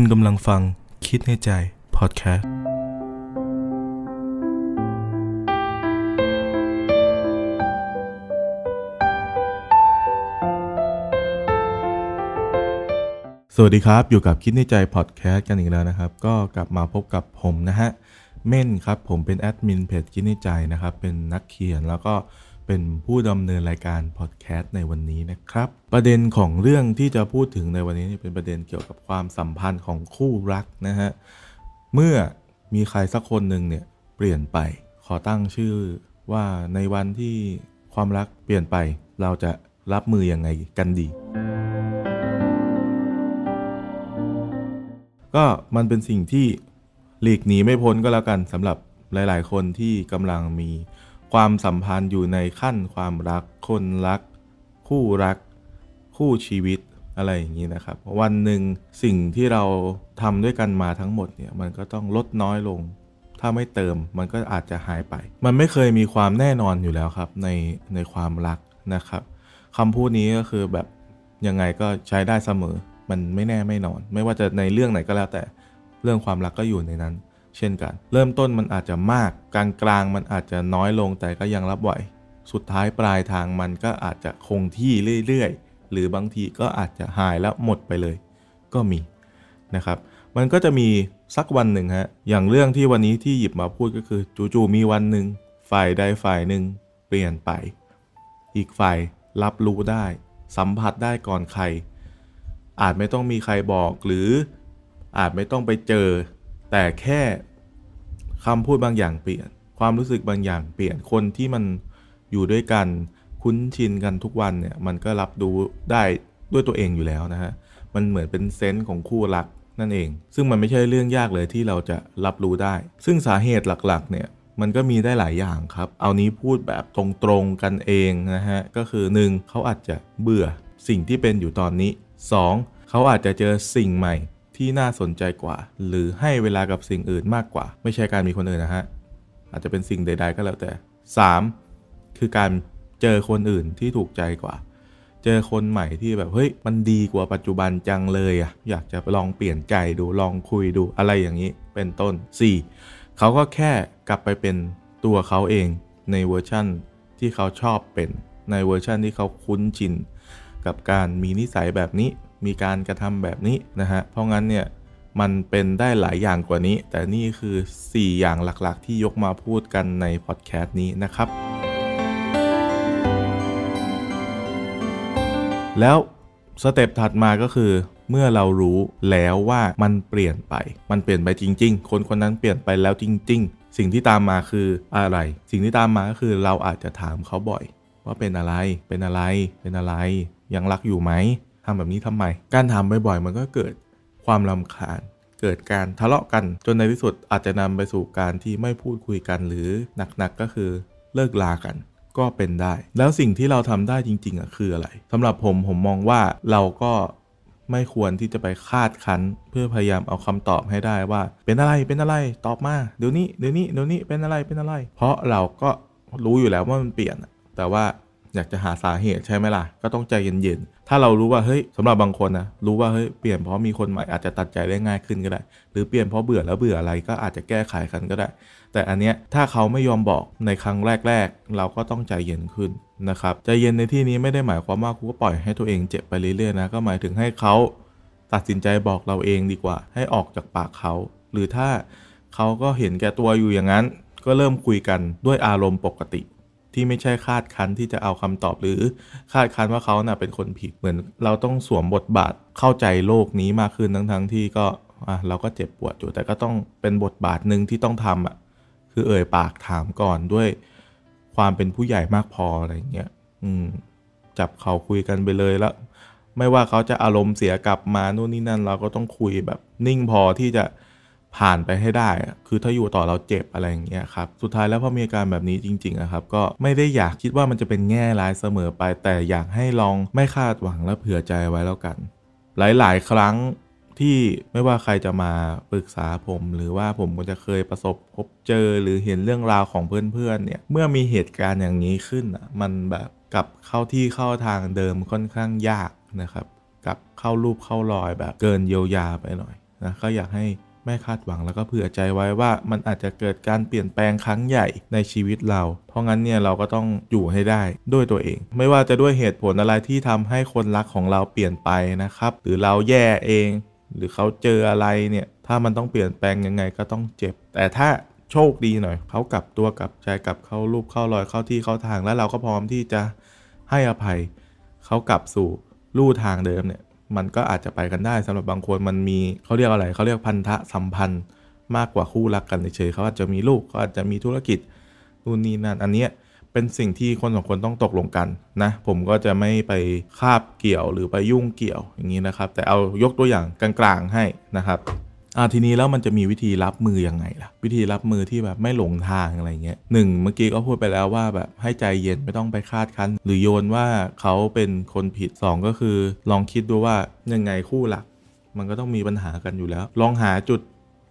คุณกำลังฟังคิดในใจพอดแคสต์สวัสดีครับ อยู่กับคิดในใจพอดแคสต์กันอีกแล้วนะครับ ก็กลับมาพบกับผมนะฮะเม่นครับ ผมเป็นแอดมินเพจคิดในใจนะครับ เป็นนักเขียนแล้วก็ เป็นผู้ดำเนินรายการพอดแคสต์ในวันนี้นะครับ ประเด็นของเรื่องที่จะพูดถึงในวันนี้เป็นประเด็นเกี่ยวกับความสัมพันธ์ของคู่รักนะฮะเมื่อมีใครสักคนหนึ่งเนี่ยเปลี่ยนไปขอตั้งชื่อว่าในวันที่ความรักเปลี่ยนไปเราจะรับมือยังไงกันดี ก็มันเป็นสิ่งที่หลีกหนีไม่พ้นก็แล้วกันสำหรับหลาย ๆ คนที่กำลังมี ความสัมพันธ์อยู่ในขั้นความรัก คนรัก คู่รัก คู่ชีวิตอะไรอย่างนี้นะครับ วันหนึ่งสิ่งที่เราทำด้วยกันมาทั้งหมดเนี่ยมันก็ต้องลดน้อยลง ถ้าไม่เติมมันก็อาจจะหายไป มันไม่เคยมีความแน่นอนอยู่แล้วครับในในความรักนะครับคำพูดนี้ก็คือแบบยังไงก็ใช้ได้เสมอ มันไม่แน่ไม่นอน ไม่ว่าจะในเรื่องไหนก็แล้วแต่เรื่องความรักก็อยู่ในนั้น เช่นกัน เริ่มต้นมันอาจจะมาก กลางกลางมันอาจจะน้อยลงแต่ก็ยังรับไหว สุดท้ายปลายทางมันก็อาจจะคงที่เรื่อยๆ หรือบางทีก็อาจจะหายแล้วหมดไปเลย ก็มีนะครับ มันก็จะมีสักวันหนึ่งฮะ อย่างเรื่องที่วันนี้ที่หยิบมาพูดก็คือจู่ๆมีวันหนึ่งฝ่ายใดฝ่ายหนึ่งเปลี่ยนไป อีกฝ่ายรับรู้ได้ สัมผัสได้ก่อนใคร อาจไม่ต้องมีใครบอกหรืออาจไม่ต้องไปเจอ แต่แค่ คำพูดบางอย่างเปลี่ยน ความรู้สึกบางอย่างเปลี่ยนคนที่มันอยู่ด้วยกันคุ้นชินกันทุกวันเนี่ยมันก็รับรู้ได้ด้วยตัวเองอยู่แล้วนะฮะมันเหมือนเป็นเซนส์ของคู่รักนั่นเอง ซึ่งมันไม่ใช่เรื่องยากเลยที่เราจะรับรู้ได้ ซึ่งสาเหตุหลักๆเนี่ยมันก็มีได้หลายอย่างครับ เอานี้พูดแบบตรงๆกันเองนะฮะ ก็คือ 1. เขาอาจจะเบื่อสิ่งที่เป็นอยู่ตอนนี้ 2. เขาอาจจะเจอสิ่งใหม่ ที่น่าสนใจกว่า หรือให้เวลากับสิ่งอื่นมากกว่า ไม่ใช่การมีคนอื่นนะฮะ อาจจะเป็นสิ่งใด ๆ ก็แล้วแต่ 3. คือการเจอคนอื่นที่ถูกใจกว่า เจอคนใหม่ที่แบบเฮ้ยมันดีกว่าปัจจุบันจังเลยอะอยากจะลองเปลี่ยนใจดูลองคุยดูอะไรอย่างนี้เป็นต้น 4. เขาก็แค่กลับไปเป็นตัวเขาเองในเวอร์ชั่นที่เขาชอบเป็นในเวอร์ชั่นที่เขาคุ้นชินกับการมีนิสัยแบบนี้ มีการกระทำแบบนี้นะฮะเพราะงั้นเนี่ยมันเป็นได้หลายอย่างกว่านี้ แต่นี่คือ 4 อย่างหลักๆ ที่ยกมาพูดกันในพอดแคสต์นี้นะครับ แล้วสเต็ปถัดมาก็คือเมื่อเรารู้แล้วว่ามันเปลี่ยนไป มันเปลี่ยนไปจริง ๆ คนคนนั้นเปลี่ยนไปแล้วจริง ๆ สิ่งที่ตามมาคืออะไร สิ่งที่ตามมาก็คือเราอาจจะถามเขาบ่อย ว่าเป็นอะไร เป็นอะไร เป็นอะไร ยังรักอยู่ไหม ทำแบบนี้ทำไม การถามบ่อยๆ มันก็เกิดความลำคาญ เกิดการทะเลาะกันจนในที่สุดอาจจะนำไปสู่การที่ไม่พูดคุยกันหรือหนักๆก็คือเลิกลากันก็เป็นได้ แล้วสิ่งที่เราทำได้จริงๆอะคืออะไรสำหรับผมผมมองว่าเราก็ไม่ควรที่จะไปคาดคั้น เพื่อพยายามเอาคำตอบให้ได้ว่า เป็นอะไรเป็นอะไรตอบมาเดี๋ยวนี้เดี๋ยวนี้เดี๋ยวนี้เป็นอะไรเป็นอะไร เพราะเราก็รู้อยู่แล้วว่ามันเปลี่ยนแต่ว่า อยากจะหาสาเหตุใช่ไหมล่ะ ก็ต้องใจเย็นๆ ถ้าเรารู้ว่าเฮ้ยสำหรับบางคนนะรู้ว่าเฮ้ยเปลี่ยนเพราะมีคนใหม่อาจจะตัดใจได้ง่ายขึ้นก็ได้ หรือเปลี่ยนเพราะเบื่อแล้วเบื่ออะไรก็อาจจะแก้ไขกันก็ได้ แต่อันเนี้ยถ้าเขาไม่ยอมบอกในครั้งแรก ๆ เราก็ต้องใจเย็นขึ้นนะครับใจเย็นในที่นี้ไม่ได้หมายความว่าคุณก็ปล่อยให้ตัวเองเจ็บไปเรื่อยๆนะก็หมายถึงให้เขาตัดสินใจบอกเราเองดีกว่า ให้ออกจากปากเขา หรือถ้าเขาก็เห็นแก่ตัวอยู่อย่างนั้น ก็เริ่มคุยกันด้วยอารมณ์ปกติ ที่ไม่ใช่คาดคั้นที่จะเอาคำตอบหรือคาดคั้นว่าเขาน่ะเป็นคนผิดเหมือน เราต้องสวมบทบาทเข้าใจโลกนี้มากขึ้นทั้งทั้งๆที่ก็อะเราก็เจ็บปวดอยู่แต่ก็ต้องเป็นบทบาทหนึ่งที่ต้องทำอะคือเอ่ยปากถามก่อนด้วยความเป็นผู้ใหญ่มากพออะไรเงี้ยอืมจับเขาคุยกันไปเลยแล้ว ไม่ว่าเขาจะอารมณ์เสียกลับมานู่นนี่นั่น เราก็ต้องคุยแบบนิ่งพอที่จะ ผ่านไปให้ได้ คือถ้าอยู่ต่อเราเจ็บอะไรอย่างเงี้ยครับ สุดท้ายแล้วพอมีอาการแบบนี้จริงๆอะครับ ก็ไม่ได้อยากคิดว่ามันจะเป็นแง่ร้ายเสมอไป แต่อยากให้ลองไม่คาดหวังและเผื่อใจไว้แล้วกัน หลายๆ ครั้งที่ไม่ว่าใครจะมาปรึกษาผม หรือว่าผมก็จะเคยประสบพบเจอหรือเห็นเรื่องราวของเพื่อนๆเนี่ยเมื่อมีเหตุการณ์อย่างนี้ขึ้นมันแบบกลับเข้าที่เข้าทางเดิมค่อนข้างยากนะครับกลับเข้ารูปเข้ารอยแบบเกินเยียวยาไปหน่อยนะก็อยากให้ ไม่คาดหวังแล้วก็เผื่อใจไว้ว่ามันอาจจะเกิดการเปลี่ยนแปลงครั้งใหญ่ในชีวิตเรา เพราะงั้นเนี่ยเราก็ต้องอยู่ให้ได้ด้วยตัวเอง ไม่ว่าจะด้วยเหตุผลอะไรที่ทำให้คนรักของเราเปลี่ยนไปนะครับ หรือเราแย่เอง หรือเขาเจออะไรเนี่ยถ้ามันต้องเปลี่ยนแปลงยังไงก็ต้องเจ็บ แต่ถ้าโชคดีหน่อยเขากลับตัวกลับใจกลับเข้ารูปเข้ารอยเข้าที่เข้าทางแล้วเราก็พร้อมที่จะให้อภัยเขากลับสู่ลู่ทางเดิมเนี่ย มันก็อาจจะไปกันได้สำหรับบางคนมันมีเขาเรียกอะไรเขาเรียกพันธะสัมพันธ์มากกว่าคู่รักกันเฉยเขาอาจจะมีลูกเขาอาจจะมีธุรกิจนู่นนี่นั่นอันเนี้ยเป็นสิ่งที่คนสองคนต้องตกลงกันนะผมก็จะไม่ไปคาบเกี่ยวหรือไปยุ่งเกี่ยวอย่างนี้นะครับ แต่เอายกตัวอย่างกลางๆให้นะครับ อ่าทีนี้แล้วมันจะมีวิธีรับมือยังไงล่ะ วิธีรับมือที่แบบไม่หลงทางอะไรเงี้ยหนึ่งเมื่อกี้ก็พูดไปแล้วว่าแบบให้ใจเย็นไม่ต้องไปคาดคั้น หรือโยนว่าเขาเป็นคนผิด 2 ก็คือ ลองคิดดูว่ายังไงคู่หลัก มันก็ต้องมีปัญหากันอยู่แล้ว ลองหาจุด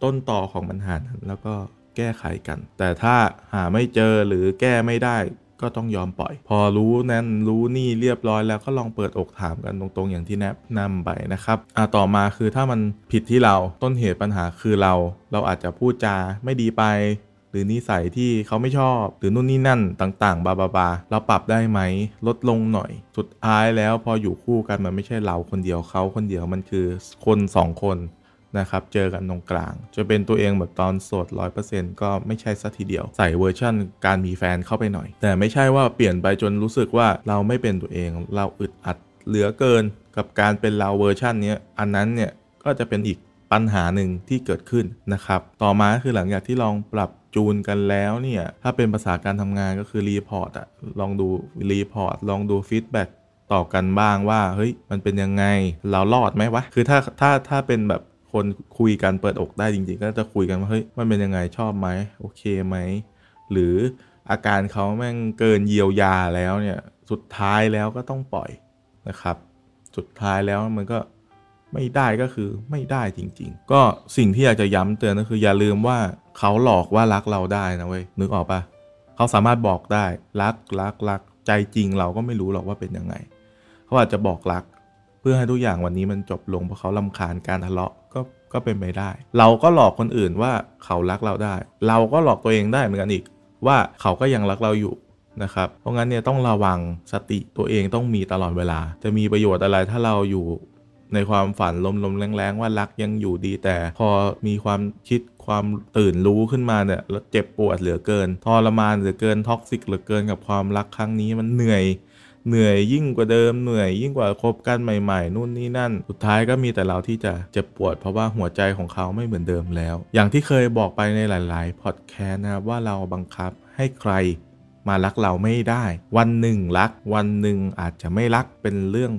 ต้นต่อของปัญหานั้นแล้วก็แก้ไขกัน แต่ถ้าหาไม่เจอหรือแก้ไม่ได้ ก็ต้องยอมปล่อย พอรู้นั้นรู้นี่เรียบร้อยแล้วก็ลองเปิดอกถามกันตรงๆ อย่างที่แนบนำไปนะครับอ่าต่อมาคือถ้ามันผิดที่เราต้นเหตุปัญหาคือเรา เราอาจจะพูดจาไม่ดีไป หรือนิสัยที่เขาไม่ชอบ หรือนู่นนี่นั่นต่างๆ บาบาบาเราปรับได้ไหม ลดลงหน่อย สุดท้ายแล้วพออยู่คู่กันมันไม่ใช่เราคนเดียวเขาคนเดียวมันคือคนสองคน นะครับ เจอกันตรงกลาง จะเป็นตัวเองแบบตอนโสด 100%ก็ไม่ใช่ซะทีเดียว ใส่เวอร์ชั่นการมีแฟนเข้าไปหน่อย แต่ไม่ใช่ว่าเปลี่ยนไปจนรู้สึกว่าเราไม่เป็นตัวเองเราอึดอัดเหลือเกิน กับการเป็นเราเวอร์ชันนี้อันนั้นเนี่ยก็จะเป็นอีกปัญหาหนึ่งที่เกิดขึ้นนะครับ ต่อมาคือหลังจากที่ลองปรับจูนกันแล้วเนี่ย ถ้าเป็นภาษาการทำงานก็คือ report อะลองดู report ลองดู feedback ต่อกันบ้างว่า เฮ้ย มันเป็นยังไง เรารอดไหมวะ คือถ้าถ้าถ้าเป็นแบบ คนคุยกันเปิดอกได้จริง ๆ ก็จะคุยกันว่าเฮ้ยมันเป็นยังไงชอบไหมโอเคไหมหรืออาการเขาแม่งเกินเยียวยาแล้วเนี่ยสุดท้ายแล้วก็ต้องปล่อยนะครับ สุดท้ายแล้วมันก็ไม่ได้ก็คือไม่ได้จริง ๆ ก็สิ่งที่อยากจะย้ำเตือนก็คืออย่าลืมว่าเขาหลอกว่ารักเราได้นะเว้ยนึกออกปะเขาสามารถบอกได้รักรักรักใจจริงเราก็ไม่รู้หรอกว่าเป็นยังไง เขาอาจจะบอกรัก พื่อให้ทุกอย่างวันนี้มันจบลงเพราะเขาลำคาญการทะเลาะก็ก็เป็นไปได้ เราก็หลอกคนอื่นว่าเขารักเราได้ เราก็หลอกตัวเองได้เหมือนกันอีก ว่าเขาก็ยังรักเราอยู่นะครับเพราะงั้นเนี่ยต้องระวังสติตัวเองต้องมีตลอดเวลา จะมีประโยชน์อะไรถ้าเราอยู่ในความฝันลมๆแล้งๆ ว่ารักยังอยู่ดีแต่พอมีความคิดความตื่นรู้ขึ้นมาเนี่ยแล้วเจ็บปวดเหลือเกินทรมานเหลือเกิน toxic เหลือเกินกับความรักครั้งนี้มันเหนื่อย เหนื่อยยิ่งกว่าเดิมเหนื่อยยิ่งกว่าคบกันใหม่ๆ นู่นนี่นั่น สุดท้ายก็มีแต่เราที่จะเจ็บปวด เพราะว่าหัวใจของเขาไม่เหมือนเดิมแล้ว อย่างที่เคยบอกไปในหลายๆพอดแคสต์นะครับว่าเราบังคับให้ใครมารักเราไม่ได้ วันหนึ่งรัก วันหนึ่งอาจจะไม่รักเป็นเรื่อง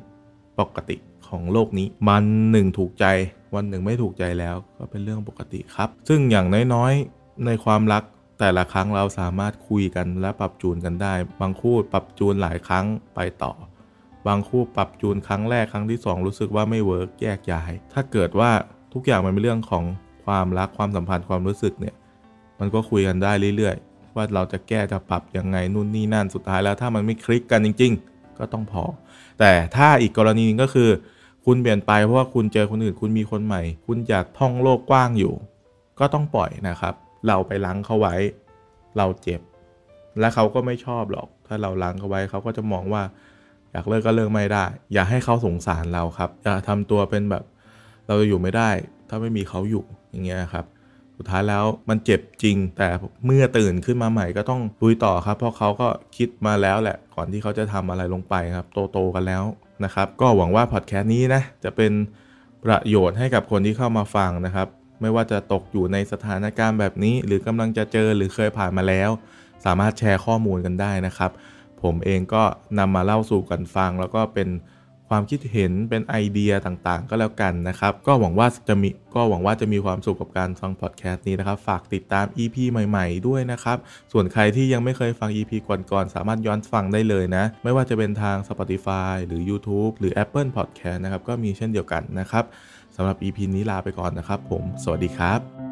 ปกติของโลกนี้ มันหนึ่งถูกใจ วันหนึ่งไม่ถูกใจแล้วก็เป็นเรื่องปกติครับ ซึ่งอย่างน้อยๆ ในความรัก แต่ละครั้งเราสามารถคุยกันและปรับจูนกันได้ บางคู่ปรับจูนหลายครั้งไปต่อ บางคู่ปรับจูนครั้งแรกครั้งที่ 2 รู้สึกว่าไม่เวิร์กแยกย้าย ถ้าเกิดว่าทุกอย่างมันเป็นเรื่องของความรักความสัมพันธ์ความรู้สึกเนี่ย มันก็คุยกันได้เรื่อยๆ ว่าเราจะแก้จะปรับยังไงนู่นนี่นั่นสุดท้ายแล้ว ถ้ามันไม่คลิกกันจริง ๆ ก็ต้องพอ แต่ถ้าอีกกรณีนึงก็คือ คุณเปลี่ยนไปเพราะว่าคุณเจอคนอื่น คุณมีคนใหม่ คุณอยากท่องโลกกว้างอยู่ ก็ต้องปล่อยนะครับ เราไปล้างเขาไว้ เราเจ็บ และเขาก็ไม่ชอบหรอก ถ้าเราล้างเขาไว้เขาก็จะมองว่า อยากเลิกก็เลิกไม่ได้ อย่าให้เขาสงสารเราครับอย่าทำตัวเป็นแบบ เราจะอยู่ไม่ได้ ถ้าไม่มีเขาอยู่อย่างเงี้ยครับสุดท้ายแล้วมันเจ็บจริง แต่เมื่อตื่นขึ้นมาใหม่ก็ต้องลุยต่อครับ เพราะเขาก็คิดมาแล้วแหละ ก่อนที่เขาจะทำอะไรลงไปครับ โตๆกันแล้วนะครับ ก็หวังว่าพอดแคสต์นี้นะจะเป็นประโยชน์ให้กับคนที่เข้ามาฟังนะครับ ไม่ว่าจะตกอยู่ในสถานการณ์แบบนี้ หรือกำลังจะเจอหรือเคยผ่านมาแล้ว สามารถแชร์ข้อมูลกันได้นะครับ ผมเองก็นำมาเล่าสู่กันฟัง แล้วก็เป็นความคิดเห็นเป็นไอเดียต่างๆ ก็แล้วกันนะครับ ก็หวังว่าจะมีก็หวังว่าจะมีความสุขกับการฟังพอดแคสต์นี้นะครับ ฝากติดตาม EP ใหม่ ๆ ด้วยนะครับ ส่วนใครที่ยังไม่เคยฟัง EP ก่อนๆ สามารถย้อนฟังได้เลยนะ ไม่ว่าจะเป็นทาง Spotify หรือ YouTube หรือ Apple Podcast นะครับ ก็มีเช่นเดียวกันนะครับ สำหรับ EP นี้ลาไปก่อนนะครับผม สวัสดีครับ